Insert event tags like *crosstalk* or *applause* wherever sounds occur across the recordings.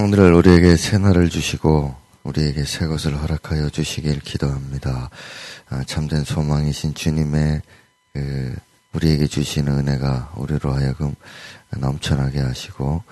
오늘 우리에게 새 날을 주시고 우리에게 새 것을 허락하여 주시길 기도합니다. 아, 참된 소망이신 주님의 그 우리에게 주시는 은혜가 우리로 하여금 넘쳐나게 하시고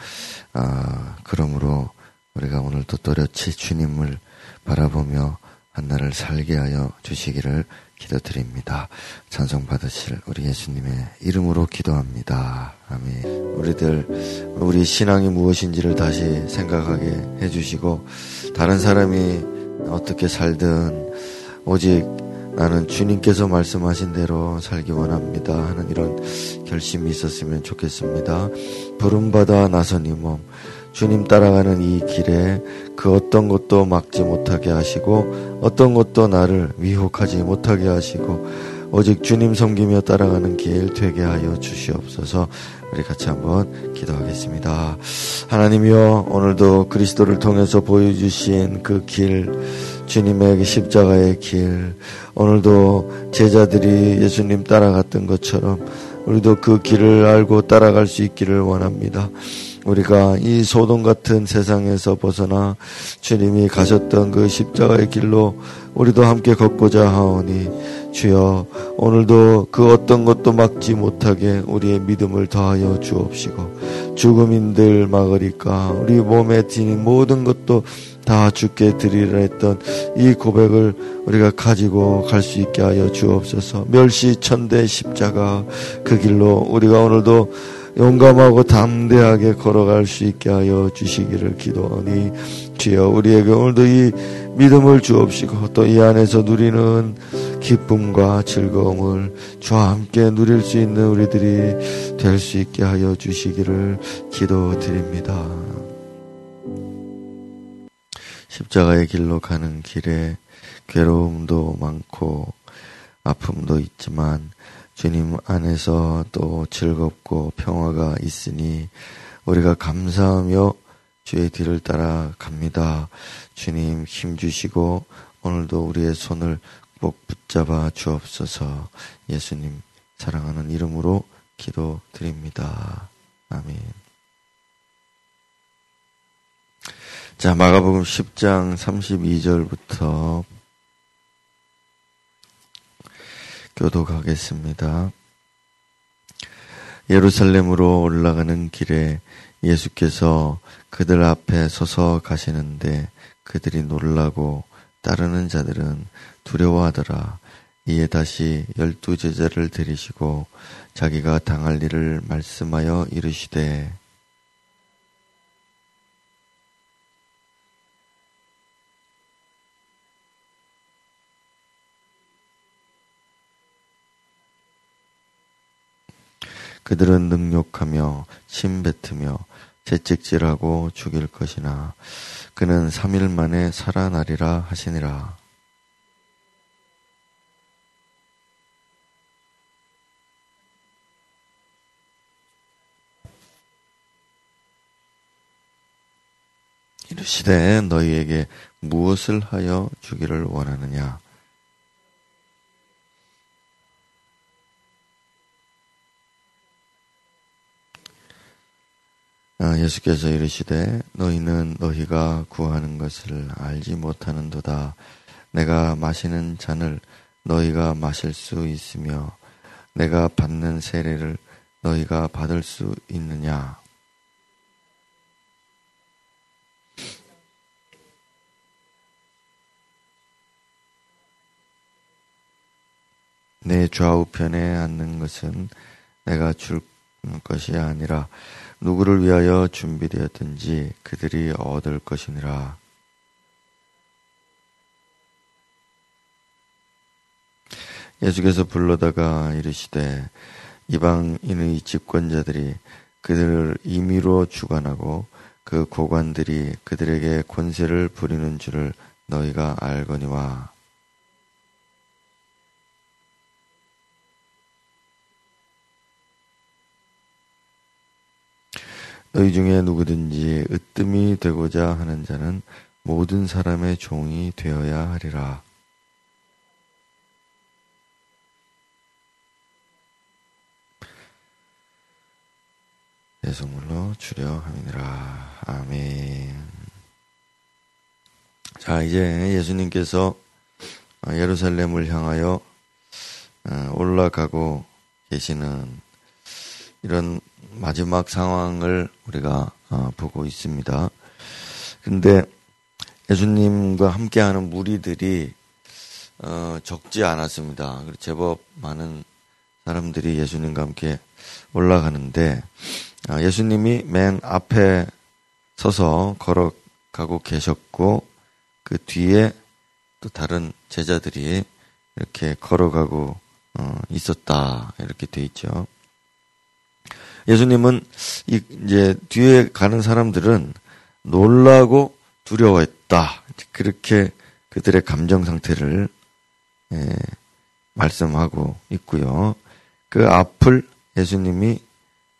아, 그러므로 우리가 오늘도 또렷이 주님을 바라보며 한 날을 살게 하여 주시기를 기도드립니다. 찬송 받으실 우리 예수님의 이름으로 기도합니다. 아멘. 우리들 우리 신앙이 무엇인지를 다시 생각하게 해주시고 다른 사람이 어떻게 살든 오직 나는 주님께서 말씀하신 대로 살기 원합니다 하는 이런 결심이 있었으면 좋겠습니다. 부름받아 나선 이 몸, 주님 따라가는 이 길에 그 어떤 것도 막지 못하게 하시고 어떤 것도 나를 위혹하지 못하게 하시고 오직 주님 섬기며 따라가는 길 되게 하여 주시옵소서 우리 같이 한번 기도하겠습니다. 하나님이여 오늘도 그리스도를 통해서 보여주신 그 길, 주님의 십자가의 길, 오늘도 제자들이 예수님 따라갔던 것처럼 우리도 그 길을 알고 따라갈 수 있기를 원합니다. 우리가 이 소돔 같은 세상에서 벗어나 주님이 가셨던 그 십자가의 길로 우리도 함께 걷고자 하오니 주여 오늘도 그 어떤 것도 막지 못하게 우리의 믿음을 더하여 주옵시고 죽음인들 막으리까 우리 몸에 지닌 모든 것도 다 죽게 드리라 했던 이 고백을 우리가 가지고 갈 수 있게 하여 주옵소서. 멸시 천대 십자가 그 길로 우리가 오늘도 용감하고 담대하게 걸어갈 수 있게 하여 주시기를 기도하니 주여 우리에게 오늘도 이 믿음을 주옵시고 또 이 안에서 누리는 기쁨과 즐거움을 주와 함께 누릴 수 있는 우리들이 될 수 있게 하여 주시기를 기도드립니다. 십자가의 길로 가는 길에 괴로움도 많고 아픔도 있지만 주님 안에서 또 즐겁고 평화가 있으니 우리가 감사하며 주의 뒤를 따라 갑니다. 주님 힘 주시고 오늘도 우리의 손을 꼭 붙잡아 주옵소서 예수님 사랑하는 이름으로 기도드립니다. 아멘. 자, 마가복음 10장 32절부터 교독하겠습니다. 예루살렘으로 올라가는 길에 예수께서 그들 앞에 서서 가시는데 그들이 놀라고 따르는 자들은 두려워하더라. 이에 다시 열두 제자를 데리시고 자기가 당할 일을 말씀하여 이르시되 그들은 능욕하며 침 뱉으며 채찍질하고 죽일 것이나 그는 3일 만에 살아나리라 하시니라. 이르시되 너희에게 무엇을 하여 주기를 원하느냐? 예수께서 이르시되 너희는 너희가 구하는 것을 알지 못하는도다. 내가 마시는 잔을 너희가 마실 수 있으며 내가 받는 세례를 너희가 받을 수 있느냐? 내 좌우편에 앉는 것은 내가 줄 것이 아니라 누구를 위하여 준비되었든지 그들이 얻을 것이니라. 예수께서 불러다가 이르시되 이방인의 집권자들이 그들을 임의로 주관하고 그 고관들이 그들에게 권세를 부리는 줄을 너희가 알거니와 너희 중에 누구든지 으뜸이 되고자 하는 자는 모든 사람의 종이 되어야 하리라. 예성물로 주려 함이니라. 아멘. 자, 이제 예수님께서 예루살렘을 향하여 어, 올라가고 계시는 이런 마지막 상황을 우리가 어, 보고 있습니다. 근데 예수님과 함께하는 무리들이 어, 적지 않았습니다. 제법 많은 사람들이 예수님과 함께 올라가는데 아, 예수님이 맨 앞에 서서 걸어가고 계셨고 그 뒤에 또 다른 제자들이 이렇게 걸어가고 어, 있었다 이렇게 돼 있죠. 예수님은 이제 뒤에 가는 사람들은 놀라고 두려워했다 그렇게 그들의 감정 상태를 예, 말씀하고 있고요. 그 앞을 예수님이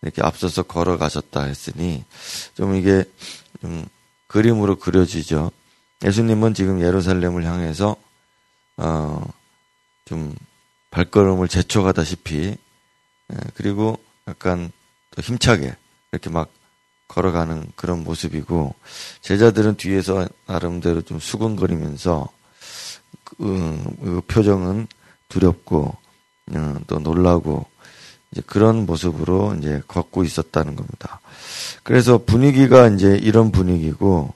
이렇게 앞서서 걸어가셨다 했으니 좀 이게 좀 그림으로 그려지죠. 예수님은 지금 예루살렘을 향해서 어좀 발걸음을 재촉하다시피 그리고 약간 더 힘차게 이렇게 막 걸어가는 그런 모습이고 제자들은 뒤에서 나름대로 좀 수근거리면서 그, 그 표정은 두렵고 어, 또 놀라고 이제 그런 모습으로 이제 걷고 있었다는 겁니다. 그래서 분위기가 이제 이런 분위기고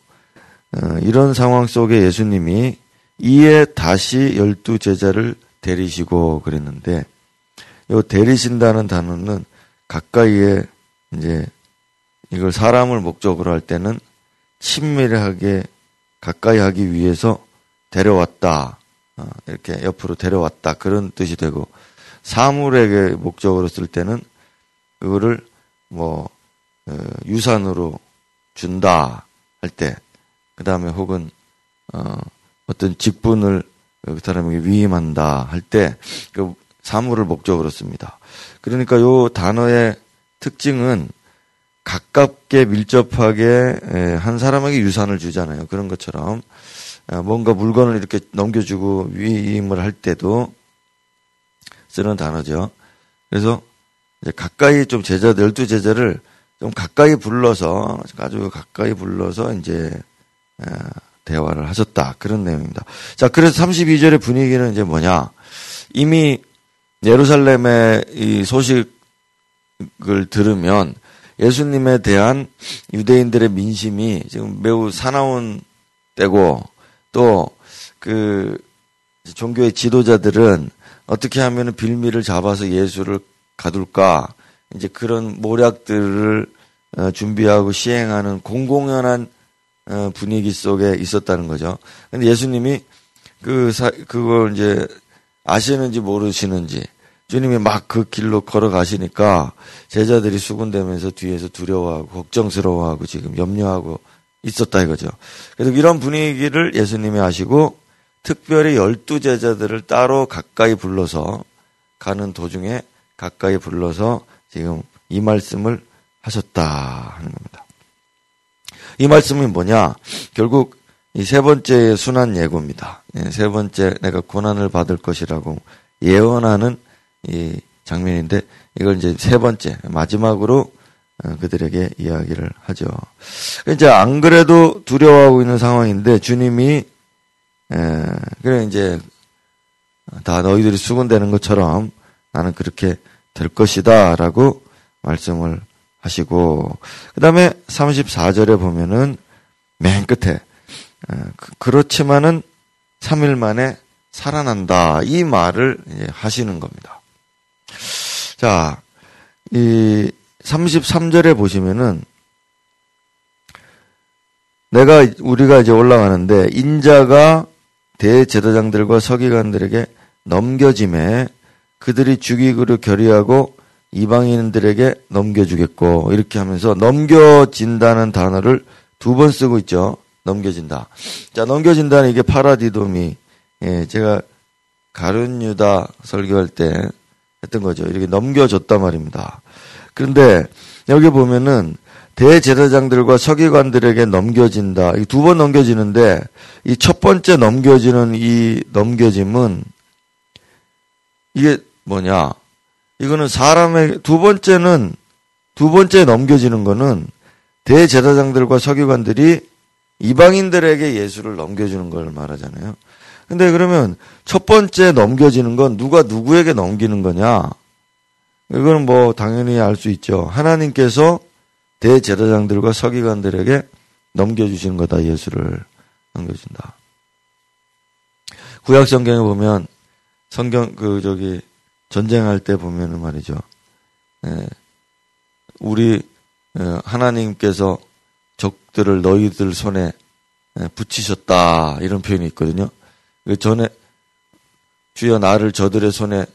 어, 이런 상황 속에 예수님이 이에 다시 열두 제자를 데리시고 그랬는데 요 데리신다는 단어는 가까이에 이제 이걸 사람을 목적으로 할 때는 친밀하게 가까이 하기 위해서 데려왔다. 어, 이렇게 옆으로 데려왔다. 그런 뜻이 되고 사물에게 목적으로 쓸 때는 그거를 뭐 어, 유산으로 준다 할 때, 그 다음에 혹은 어, 어떤 직분을 그 사람에게 위임한다 할 때 그 사물을 목적으로 씁니다. 그러니까 요 단어의 특징은 가깝게 밀접하게 한 사람에게 유산을 주잖아요. 그런 것처럼 어, 뭔가 물건을 이렇게 넘겨주고 위임을 할 때도 쓰는 단어죠. 그래서 가까이 좀 제자 열두 제자를 좀 가까이 불러서 아주 가까이 불러서 이제 대화를 하셨다 그런 내용입니다. 자 그래서 32절의 분위기는 이제 뭐냐 이미 예루살렘의 이 소식을 들으면 예수님에 대한 유대인들의 민심이 지금 매우 사나운 때고 또 그 종교의 지도자들은 어떻게 하면 빌미를 잡아서 예수를 가둘까 이제 그런 모략들을 어, 준비하고 시행하는 공공연한 어, 분위기 속에 있었다는 거죠. 근데 예수님이 그 사, 그걸 이제 아시는지 모르시는지 주님이 막 그 길로 걸어가시니까 제자들이 수군대면서 뒤에서 두려워하고 걱정스러워하고 지금 염려하고 있었다 이거죠. 그래서 이런 분위기를 예수님이 아시고 특별히 열두 제자들을 따로 가까이 불러서 가는 도중에 가까이 불러서 지금 이 말씀을 하셨다 하는 겁니다. 이 말씀이 뭐냐? 결국 이 세 번째 순환 예고입니다. 예, 세 번째 내가 고난을 받을 것이라고 예언하는 이 장면인데 이걸 이제 세 번째 마지막으로 어, 그들에게 이야기를 하죠. 이제 안 그래도 두려워하고 있는 상황인데 주님이 에, 그래 이제 다 너희들이 수군되는 것처럼 나는 그렇게 될 것이다라고 말씀을 하시고 그다음에 34절에 보면은 맨 끝에 그, 그렇지만은 3일 만에 살아난다 이 말을 하시는 겁니다. 자, 이 33절에 보시면은 내가 우리가 이제 올라가는데 인자가 대제사장들과 서기관들에게 넘겨짐에 그들이 죽이기로 결의하고 이방인들에게 넘겨주겠고 이렇게 하면서 넘겨진다는 단어를 두 번 쓰고 있죠. 넘겨진다. 자, 넘겨진다는 이게 파라디도미. 예, 제가 가룟 유다 설교할 때 했던 거죠. 이렇게 넘겨줬단 말입니다. 그런데 여기 보면은 대제사장들과 서기관들에게 넘겨진다. 두 번 넘겨지는데 이 첫 번째 넘겨지는 이 넘겨짐은 이게 뭐냐? 이거는 사람의 두 번째는 두 번째 넘겨지는 거는 대제사장들과 서기관들이 이방인들에게 예수를 넘겨주는 걸 말하잖아요. 근데 그러면 첫 번째 넘겨지는 건 누가 누구에게 넘기는 거냐? 이거는 뭐 당연히 알 수 있죠. 하나님께서 대제사장들과 서기관들에게 넘겨주시는 거다. 예수를 넘겨준다. 구약 성경에 보면 성경 그 저기 전쟁할 때 보면은 말이죠. 예, 우리 예, 하나님께서 적들을 너희들 손에 예, 붙이셨다 이런 표현이 있거든요. 그 전에 주여 나를 저들의 손에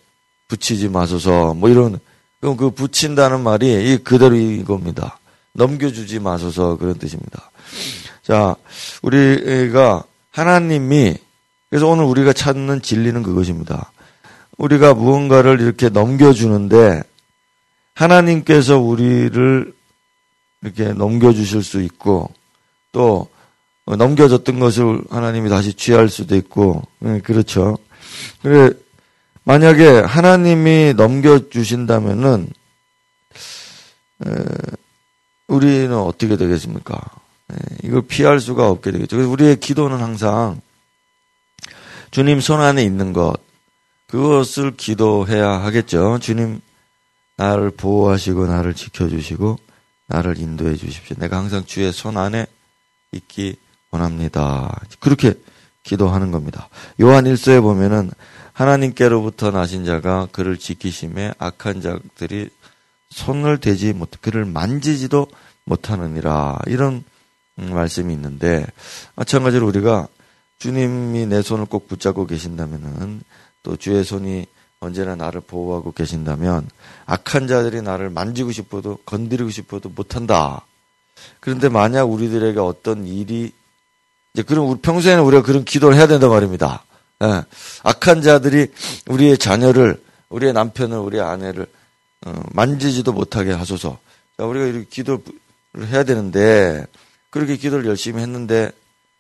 붙이지 마소서 뭐 이런 그럼 그 붙인다는 말이 이 그대로 이겁니다. 넘겨주지 마소서 그런 뜻입니다. 자 우리가 하나님이 그래서 오늘 우리가 찾는 진리는 그것입니다. 우리가 무언가를 이렇게 넘겨주는데 하나님께서 우리를 이렇게 넘겨주실 수 있고 또 넘겨졌던 것을 하나님이 다시 취할 수도 있고 네, 그렇죠. 그래 만약에 하나님이 넘겨주신다면은 우리는 어떻게 되겠습니까? 네, 이걸 피할 수가 없게 되겠죠. 그래서 우리의 기도는 항상 주님 손 안에 있는 것 그것을 기도해야 하겠죠. 주님 나를 보호하시고 나를 지켜주시고 나를 인도해 주십시오. 내가 항상 주의 손 안에 있기 원합니다. 그렇게 기도하는 겁니다. 요한 1서에 보면은 하나님께로부터 나신 자가 그를 지키심에 악한 자들이 손을 대지 못, 그를 만지지도 못하느니라. 이런 말씀이 있는데, 마찬가지로 우리가 주님이 내 손을 꼭 붙잡고 계신다면은 또 주의 손이 언제나 나를 보호하고 계신다면 악한 자들이 나를 만지고 싶어도 건드리고 싶어도 못한다. 그런데 만약 우리들에게 어떤 일이 이제 그럼 우리 평소에는 우리가 그런 기도를 해야 된단 말입니다. 예. 악한 자들이 우리의 자녀를 우리의 남편을 우리의 아내를 어, 만지지도 못하게 하소서. 자, 우리가 이렇게 기도를 해야 되는데 그렇게 기도를 열심히 했는데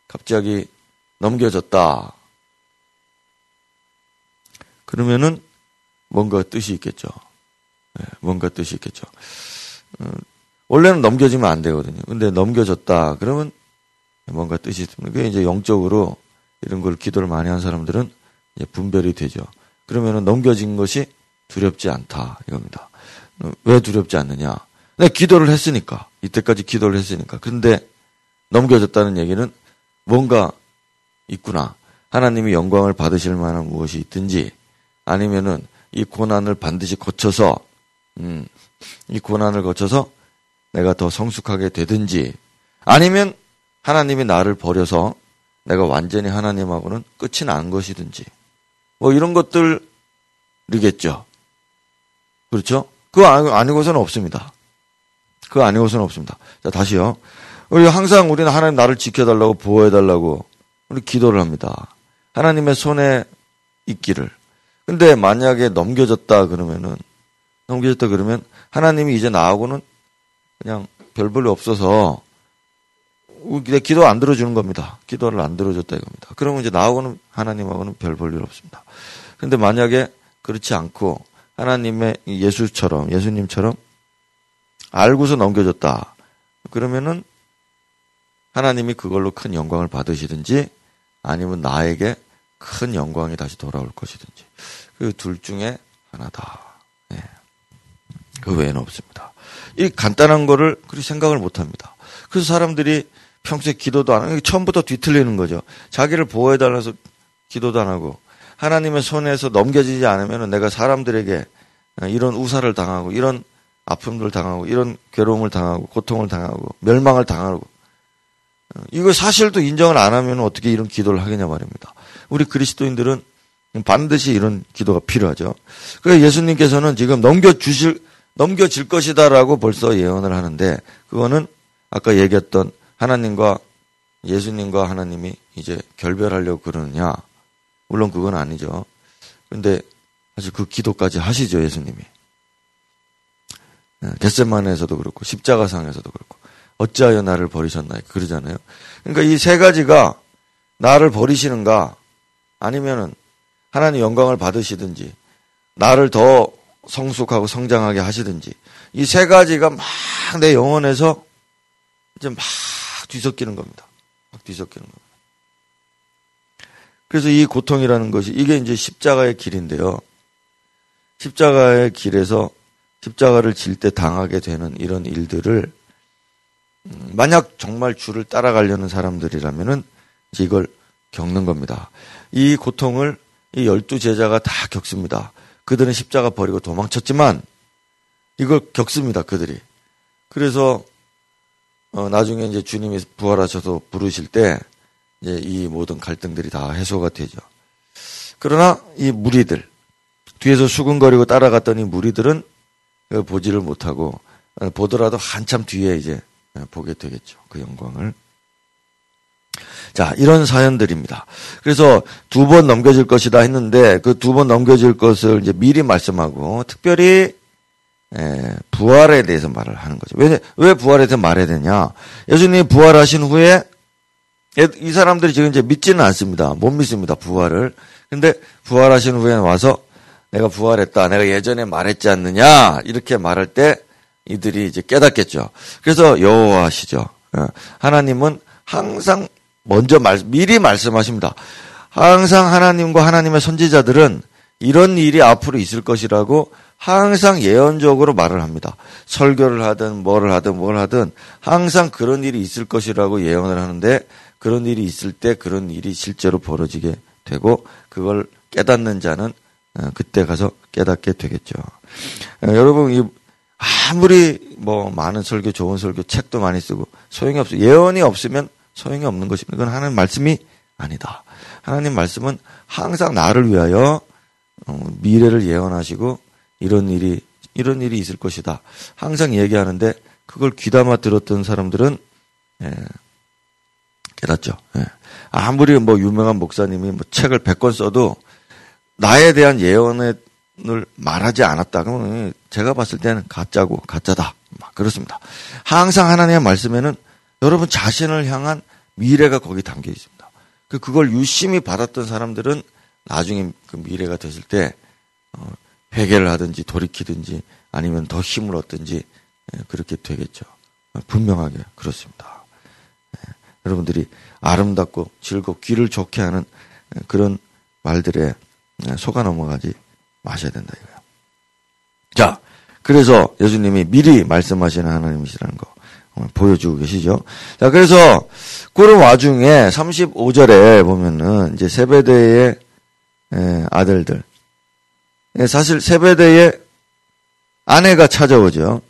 갑자기 넘겨졌다. 그러면은 뭔가 뜻이 있겠죠. 네, 뭔가 뜻이 있겠죠. 어, 원래는 넘겨지면 안 되거든요. 근데 넘겨졌다. 그러면 뭔가 뜻이 있습니다. 그게 이제 영적으로 이런 걸 기도를 많이 한 사람들은 분별이 되죠. 그러면은 넘겨진 것이 두렵지 않다. 이겁니다. 어, 왜 두렵지 않느냐? 내가 기도를 했으니까. 이때까지 기도를 했으니까. 근데 넘겨졌다는 얘기는 뭔가 있구나. 하나님이 영광을 받으실 만한 무엇이 있든지 아니면은 이 고난을 반드시 거쳐서 음, 이 고난을 거쳐서 내가 더 성숙하게 되든지 아니면 하나님이 나를 버려서 내가 완전히 하나님하고는 끝이 난 것이든지 뭐 이런 것들이겠죠. 그렇죠? 그거 아니고서는 없습니다. 그거 아니고서는 없습니다. 자, 다시요. 우리 항상 우리는 하나님 나를 지켜달라고 보호해달라고 우리 기도를 합니다. 하나님의 손에 있기를. 근데 만약에 넘겨졌다 그러면은 넘겨졌다 그러면 하나님이 이제 나하고는 그냥 별 볼일 없어서 내 기도 안 들어주는 겁니다. 기도를 안 들어줬다 이겁니다. 그러면 이제 나하고는 하나님하고는 별 볼 일 없습니다. 근데 만약에 그렇지 않고 하나님의 예수처럼 예수님처럼 알고서 넘겨줬다. 그러면은 하나님이 그걸로 큰 영광을 받으시든지 아니면 나에게 큰 영광이 다시 돌아올 것이든지 그 둘 중에 하나다. 네. 그 외에는 없습니다. 이 간단한 거를 그리 생각을 못 합니다. 그래서 사람들이 평소에 기도도 안 하고 처음부터 뒤틀리는 거죠. 자기를 보호해달라서 기도도 안 하고 하나님의 손에서 넘겨지지 않으면 내가 사람들에게 이런 우사를 당하고 이런 아픔을 당하고 이런 괴로움을 당하고 고통을 당하고 멸망을 당하고 이거 사실도 인정을 안 하면 어떻게 이런 기도를 하겠냐 말입니다. 우리 그리스도인들은 반드시 이런 기도가 필요하죠. 그래서 예수님께서는 지금 넘겨주실, 넘겨질 것이다라고 벌써 예언을 하는데, 그거는 아까 얘기했던 하나님과 예수님과 하나님이 이제 결별하려고 그러느냐? 물론 그건 아니죠. 근데 사실 그 기도까지 하시죠, 예수님이. 겟세만에서도 그렇고, 십자가상에서도 그렇고. 어찌하여 나를 버리셨나요? 그러잖아요. 그러니까 이 세 가지가 나를 버리시는가 아니면은 하나님 영광을 받으시든지 나를 더 성숙하고 성장하게 하시든지 이 세 가지가 막 내 영혼에서 이제 막 뒤섞이는 겁니다. 막 뒤섞이는 겁니다. 그래서 이 고통이라는 것이 이게 이제 십자가의 길인데요. 십자가의 길에서 십자가를 질 때 당하게 되는 이런 일들을 음, 만약 정말 주를 따라가려는 사람들이라면은 이걸 겪는 겁니다. 이 고통을 이 열두 제자가 다 겪습니다. 그들은 십자가 버리고 도망쳤지만 이걸 겪습니다. 그들이. 그래서 어, 나중에 이제 주님이 부활하셔서 부르실 때 이제 이 모든 갈등들이 다 해소가 되죠. 그러나 이 무리들 뒤에서 수근거리고 따라갔더니 무리들은 보지를 못하고 어, 보더라도 한참 뒤에 이제 보게 되겠죠. 그 영광을. 자, 이런 사연들입니다. 그래서 두 번 넘겨질 것이다 했는데 그 두 번 넘겨질 것을 이제 미리 말씀하고 특별히 에, 부활에 대해서 말을 하는 거죠. 왜, 왜 부활에 대해서 말해야 되냐? 예수님이 부활하신 후에 이 사람들이 지금 이제 믿지는 않습니다. 못 믿습니다. 부활을. 근데 부활하신 후에 와서 내가 부활했다. 내가 예전에 말했지 않느냐. 이렇게 말할 때 이들이 이제 깨닫겠죠. 그래서 여호와시죠. 어, 하나님은 항상 먼저 말, 미리 말씀하십니다. 항상 하나님과 하나님의 선지자들은 이런 일이 앞으로 있을 것이라고 항상 예언적으로 말을 합니다. 설교를 하든 뭐를 하든 뭘 하든 항상 그런 일이 있을 것이라고 예언을 하는데 그런 일이 있을 때 그런 일이 실제로 벌어지게 되고 그걸 깨닫는 자는 어, 그때 가서 깨닫게 되겠죠. 어, 여러분 아무리 뭐 많은 설교 좋은 설교 책도 많이 쓰고 소용이 없어 예언이 없으면 소용이 없는 것입니다. 이건 하나님 말씀이 아니다. 하나님 말씀은 항상 나를 위하여 어, 미래를 예언하시고 이런 일이 이런 일이 있을 것이다. 항상 얘기하는데 그걸 귀담아 들었던 사람들은 예, 깨닫죠. 예. 아무리 뭐 유명한 목사님이 뭐 책을 100권 써도 나에 대한 예언을 말하지 않았다. 그러면 제가 봤을 때는 가짜고 가짜다. 막 그렇습니다. 항상 하나님의 말씀에는 여러분 자신을 향한 미래가 거기 담겨 있습니다. 그 그걸 유심히 받았던 사람들은 나중에 그 미래가 됐을 때 어, 회개를 하든지 돌이키든지 아니면 더 힘을 얻든지 예, 그렇게 되겠죠. 분명하게 그렇습니다. 예, 여러분들이 아름답고 즐겁고 귀를 좋게 하는 예, 그런 말들에 속아 넘어가지 마셔야 된다 이거예요. 자, 그래서 예수님이 미리 말씀하시는 하나님이시라는 거 보여주고 계시죠. 자, 그래서 그런 와중에 35절에 보면은 이제 세배대의 아들들 예, 사실 세배대의 아내가 찾아오죠.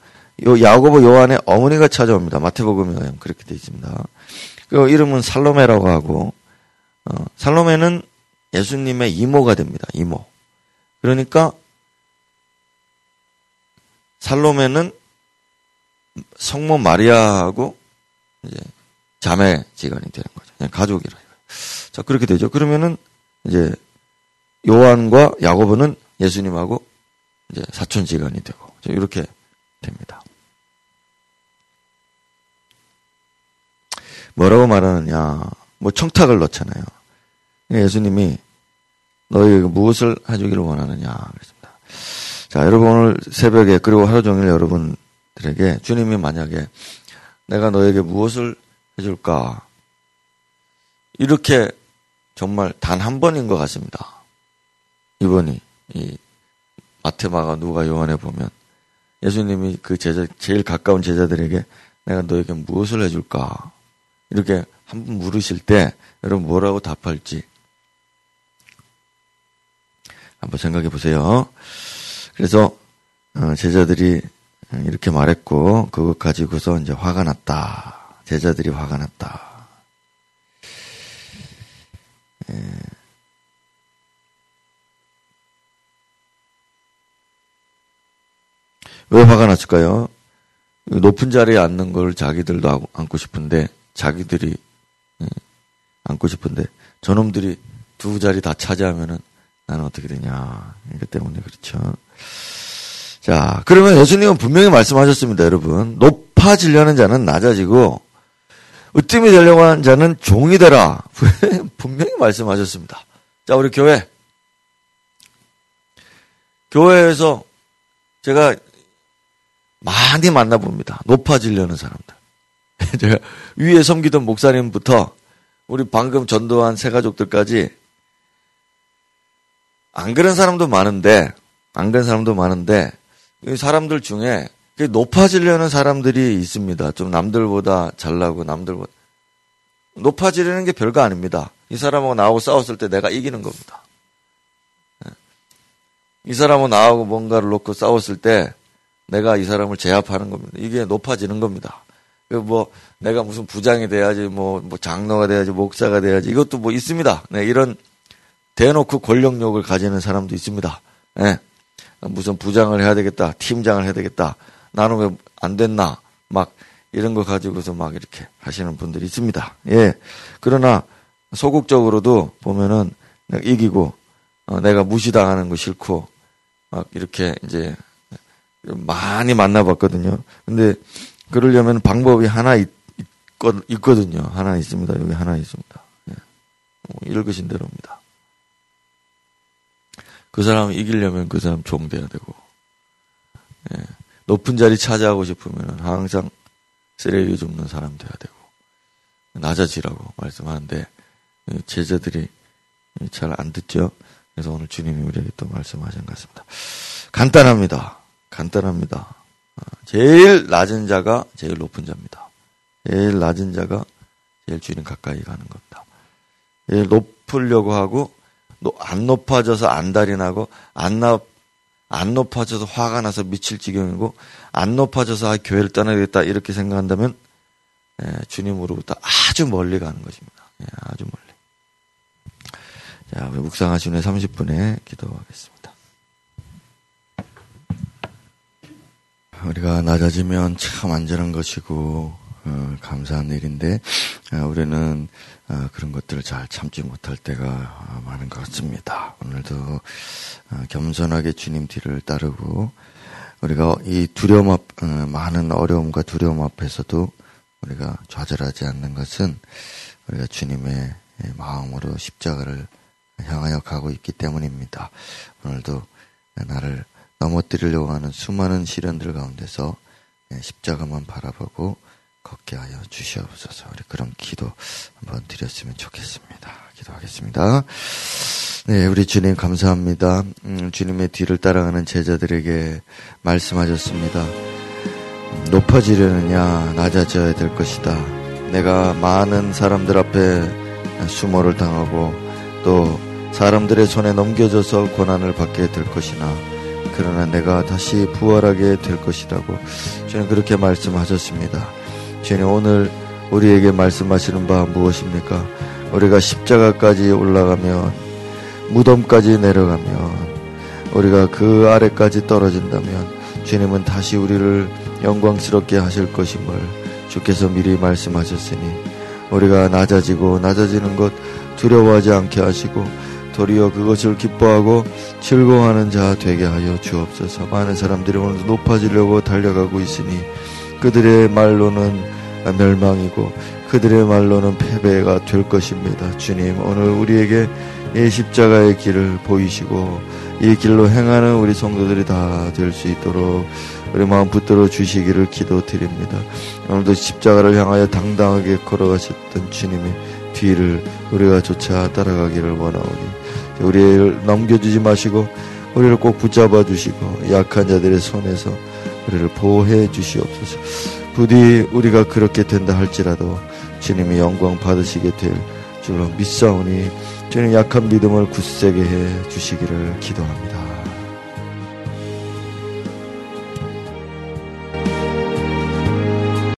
요 야고보 요한의 어머니가 찾아옵니다. 마태복음에 그렇게 되어 있습니다. 그 이름은 살로메라고 하고 어, 살로메는 예수님의 이모가 됩니다. 이모. 그러니까 살로메는 성모 마리아하고 이제 자매 지간이 되는 거죠. 그냥 가족이라. 자 그렇게 되죠. 그러면은 이제 요한과 야고보는 예수님하고 이제 사촌지간이 되고 이렇게 됩니다. 뭐라고 말하느냐? 뭐 청탁을 넣잖아요. 예수님이 너희 무엇을 해주기를 원하느냐 그랬습니다. 자, 여러분 오늘 새벽에 그리고 하루 종일 여러분들에게 주님이 만약에 내가 너에게 무엇을 해줄까 이렇게 정말 단 한 번인 것 같습니다. 이번이 이 마테마가 누가 요한에 보면 예수님이 그 제자 제일 가까운 제자들에게 내가 너에게 무엇을 해줄까 이렇게 한 번 물으실 때 여러분 뭐라고 답할지 한번 생각해 보세요. 그래서 어, 제자들이 이렇게 말했고 그것 가지고서 이제 화가 났다. 제자들이 화가 났다. 예. 왜 화가 났을까요? 높은 자리에 앉는 걸 자기들도 앉고 싶은데 자기들이 예, 앉고 싶은데 저놈들이 두 자리 다 차지하면은 나는 어떻게 되냐. 이기 때문에 그렇죠. 자, 그러면 예수님은 분명히 말씀하셨습니다, 여러분. 높아지려는 자는 낮아지고 으뜸이 되려고 하는 자는 종이 되라. *laughs* 분명히 말씀하셨습니다. 자, 우리 교회. 교회에서 제가 많이 만나봅니다. 높아지려는 사람들. *laughs* 제가 위에 섬기던 목사님부터 우리 방금 전도한 새 가족들까지 안 그런 사람도 많은데 안 그런 사람도 많은데 사람들 중에 높아지려는 사람들이 있습니다. 좀 남들보다 잘나고 남들보다 높아지려는 게 별거 아닙니다. 이 사람하고 나하고 싸웠을 때 내가 이기는 겁니다. 예. 이 사람하고 나하고 뭔가를 놓고 싸웠을 때 내가 이 사람을 제압하는 겁니다. 이게 높아지는 겁니다. 뭐 내가 무슨 부장이 돼야지 뭐, 뭐 장로가 돼야지 목사가 돼야지 이것도 뭐 있습니다. 네, 이런 대놓고 권력욕을 가지는 사람도 있습니다. 네. 무슨 부장을 해야 되겠다, 팀장을 해야 되겠다. 나는 왜 안 됐나? 막 이런 거 가지고서 막 이렇게 하시는 분들이 있습니다. 예. 그러나 소극적으로도 보면은 이기고 어, 내가 무시당하는 거 싫고 막 이렇게 이제 많이 만나봤거든요. 근데 그러려면 방법이 하나 있, 거 든요 하나 있습니다. 여기 하나 있습니다. 예. 읽으신 대로입니다. 그 사람 이기려면 그 사람 종돼야 되고, 예. 높은 자리 차지하고 싶으면 항상 쓰레기 줍는 사람 돼야 되고, 낮아지라고 말씀하는데, 제자들이 잘 안 듣죠? 그래서 오늘 주님이 우리에게 또 말씀하신 것 같습니다. 간단합니다. 간단합니다. 어, 제일 낮은 자가 제일 높은 자입니다. 제일 낮은 자가 제일 주님 가까이 가는 겁니다. 제일 높으려고 하고 안 높아져서 안달이 나고 안, 나, 안 높아져서 화가 나서 미칠 지경이고 안 높아져서 아, 교회를 떠나야겠다 이렇게 생각한다면 예, 주님으로부터 아주 멀리 가는 것입니다. 예, 아주 멀리. 자, 묵상하신 후에 30분에 기도하겠습니다. 우리가 낮아지면 참 안전한 것이고 어, 감사한 일인데 어, 우리는 어, 그런 것들을 잘 참지 못할 때가 많은 것 같습니다. 오늘도 어, 겸손하게 주님 뒤를 따르고 우리가 이 두려움 앞 어, 많은 어려움과 두려움 앞에서도 우리가 좌절하지 않는 것은 우리가 주님의 마음으로 십자가를 향하여 가고 있기 때문입니다. 오늘도 나를 넘어뜨리려고 하는 수많은 시련들 가운데서 십자가만 바라보고 걷게 하여 주시옵소서. 우리 그런 기도 한번 드렸으면 좋겠습니다. 기도하겠습니다. 네, 우리 주님 감사합니다. 음, 주님의 뒤를 따라가는 제자들에게 말씀하셨습니다. 높아지려느냐, 낮아져야 될 것이다. 내가 많은 사람들 앞에 수모를 당하고 또 사람들의 손에 넘겨져서 고난을 받게 될 것이나 그러나 내가 다시 부활하게 될 것이라고 저는 그렇게 말씀하셨습니다. 주님 오늘 우리에게 말씀하시는 바 무엇입니까? 우리가 십자가까지 올라가면 무덤까지 내려가면 우리가 그 아래까지 떨어진다면 주님은 다시 우리를 영광스럽게 하실 것임을 주께서 미리 말씀하셨으니 우리가 낮아지고 낮아지는 것 두려워하지 않게 하시고 도리어 그것을 기뻐하고 즐거워하는 자 되게 하여 주옵소서. 많은 사람들이 오늘 높아지려고 달려가고 있으니 그들의 말로는 멸망이고 그들의 말로는 패배가 될 것입니다. 주님, 오늘 우리에게 이 십자가의 길을 보이시고 이 길로 행하는 우리 성도들이 다 될 수 있도록 우리 마음 붙들어 주시기를 기도드립니다. 오늘도 십자가를 향하여 당당하게 걸어가셨던 주님의 뒤를 우리가 조차 따라가기를 원하오니 우리를 넘겨주지 마시고 우리를 꼭 붙잡아 주시고 약한 자들의 손에서 우리를 보호해 주시옵소서. 부디 우리가 그렇게 된다 할지라도 주님이 영광 받으시게 될 줄로 믿사오니 주님 약한 믿음을 굳세게 해 주시기를 기도합니다.